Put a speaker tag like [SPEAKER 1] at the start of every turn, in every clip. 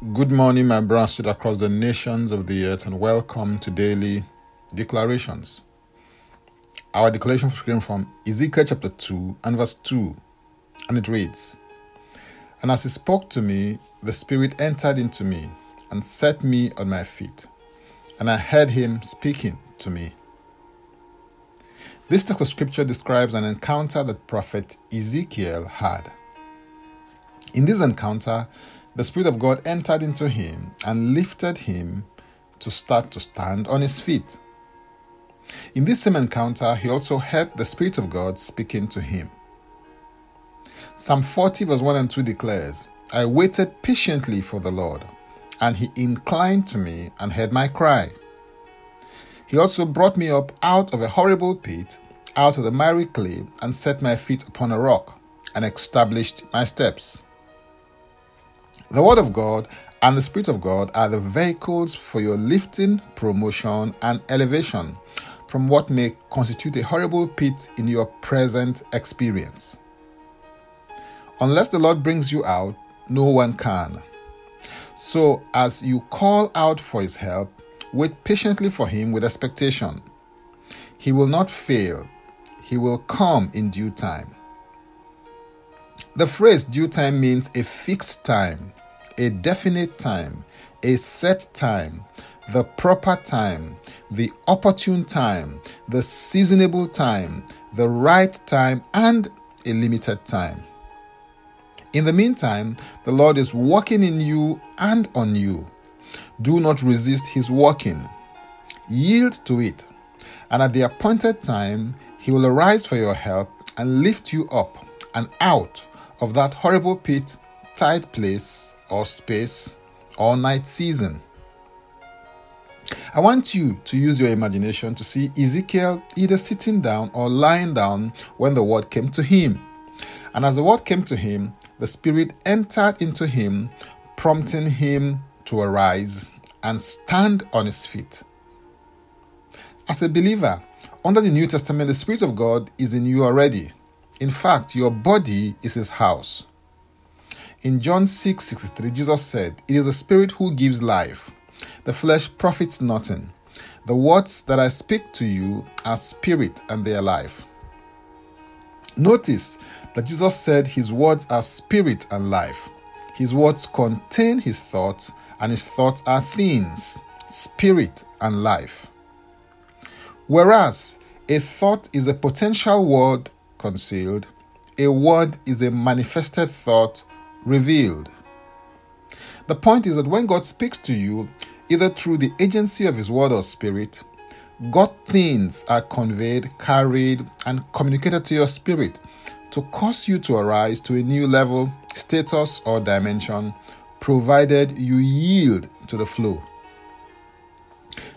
[SPEAKER 1] Good morning, my brothers across the nations of the earth, and welcome to daily declarations. Our declaration came from Ezekiel chapter 2 and verse 2, and it reads And as he spoke to me, the Spirit entered into me and set me on my feet, and I heard him speaking to me. This text of scripture describes an encounter that prophet Ezekiel had. In this encounter, the Spirit of God entered into him and lifted him to start to stand on his feet. In this same encounter, he also heard the Spirit of God speaking to him. Psalm 40, verse 1 and 2 declares, I waited patiently for the Lord, and he inclined to me and heard my cry. He also brought me up out of a horrible pit, out of the miry clay, and set my feet upon a rock, and established my steps. The Word of God and the Spirit of God are the vehicles for your lifting, promotion, and elevation from what may constitute a horrible pit in your present experience. Unless the Lord brings you out, no one can. So, as you call out for His help, wait patiently for Him with expectation. He will not fail, He will come in due time. The phrase due time means a fixed time a definite time, a set time, the proper time, the opportune time, the seasonable time, the right time, and a limited time. In the meantime, the Lord is working in you and on you. Do not resist His working. Yield to it, and at the appointed time, He will arise for your help and lift you up and out of that horrible pit, tight place, or space or night season. I want you to use your imagination to see Ezekiel either sitting down or lying down when the word came to him. And as the word came to him, the Spirit entered into him, prompting him to arise and stand on his feet. As a believer, under the New Testament, the Spirit of God is in you already. In fact, your body is his house. In John 6 63, Jesus said, It is the Spirit who gives life. The flesh profits nothing. The words that I speak to you are spirit and they are life. Notice that Jesus said his words are spirit and life. His words contain his thoughts, and his thoughts are things, spirit and life. Whereas a thought is a potential word concealed, a word is a manifested thought revealed. The point is that when God speaks to you, either through the agency of His Word or Spirit, God things are conveyed, carried, and communicated to your spirit to cause you to arise to a new level, status, or dimension, provided you yield to the flow.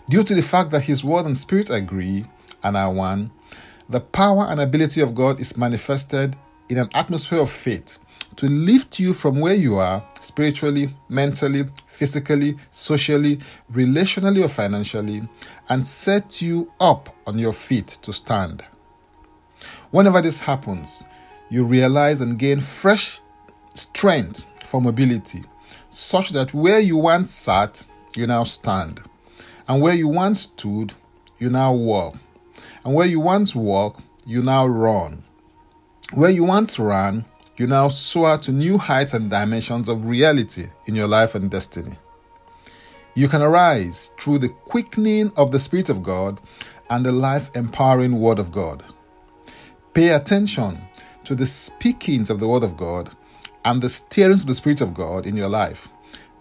[SPEAKER 1] Due to the fact that His Word and Spirit agree and are one, the power and ability of God is manifested in an atmosphere of faith to lift you from where you are spiritually, mentally, physically, socially, relationally, or financially, and set you up on your feet to stand. Whenever this happens, you realize and gain fresh strength for mobility, such that where you once sat, you now stand, and where you once stood, you now walk, and where you once walk, you now run. Where you once ran, you now soar to new heights and dimensions of reality in your life and destiny. You can arise through the quickening of the Spirit of God and the life empowering Word of God. Pay attention to the speakings of the Word of God and the steerings of the Spirit of God in your life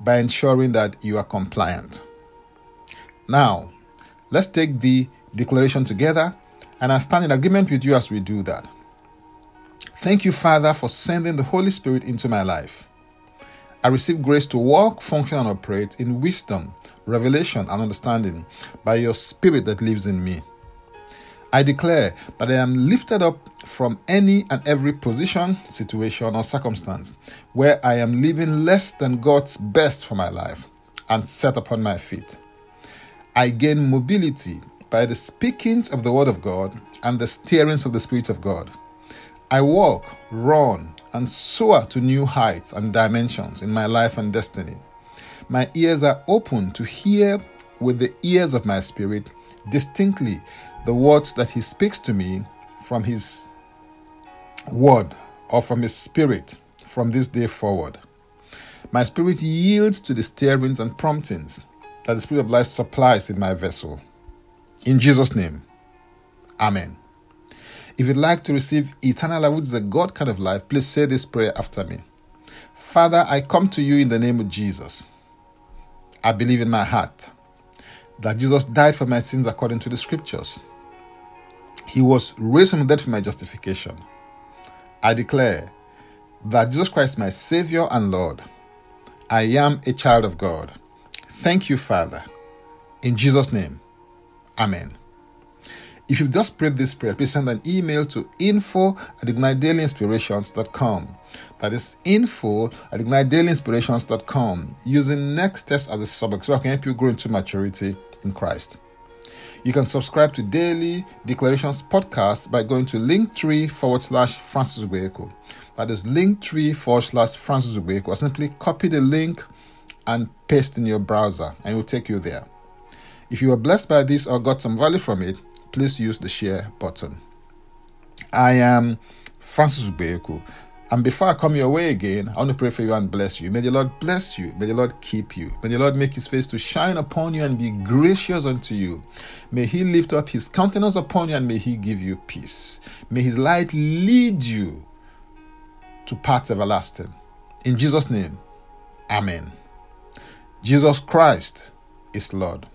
[SPEAKER 1] by ensuring that you are compliant. Now, let's take the declaration together, and I stand in agreement with you as we do that. Thank you, Father, for sending the Holy Spirit into my life. I receive grace to walk, function, and operate in wisdom, revelation, and understanding by your Spirit that lives in me. I declare that I am lifted up from any and every position, situation, or circumstance where I am living less than God's best for my life and set upon my feet. I gain mobility by the speakings of the Word of God and the steerings of the Spirit of God. I walk, run, and soar to new heights and dimensions in my life and destiny. My ears are open to hear with the ears of my spirit distinctly the words that He speaks to me from His word or from His spirit from this day forward. My spirit yields to the stirrings and promptings that the Spirit of life supplies in my vessel. In Jesus' name, Amen. If you'd like to receive eternal life, which is a God kind of life, please say this prayer after me. Father, I come to you in the name of Jesus. I believe in my heart that Jesus died for my sins according to the scriptures. He was raised from the dead for my justification. I declare that Jesus Christ my Savior and Lord. I am a child of God. Thank you, Father. In Jesus' name, Amen. If you've just prayed this prayer, please send an email to info at ignitedailyinspirations.com. That is info at ignitedailyinspirations.com using next steps as a subject so I can help you grow into maturity in Christ. You can subscribe to Daily Declarations podcast by going to linktree forward slash Francis Ugueko. That is linktree forward slash Francis Ugueko. Or simply copy the link and paste in your browser and it will take you there. If you were blessed by this or got some value from it, please use the share button. I am Francis Ubeku. And before I come your way again, I want to pray for you and bless you. May the Lord bless you. May the Lord keep you. May the Lord make his face to shine upon you and be gracious unto you. May he lift up his countenance upon you and may he give you peace. May his light lead you to paths everlasting. In Jesus' name, Amen. Jesus Christ is Lord.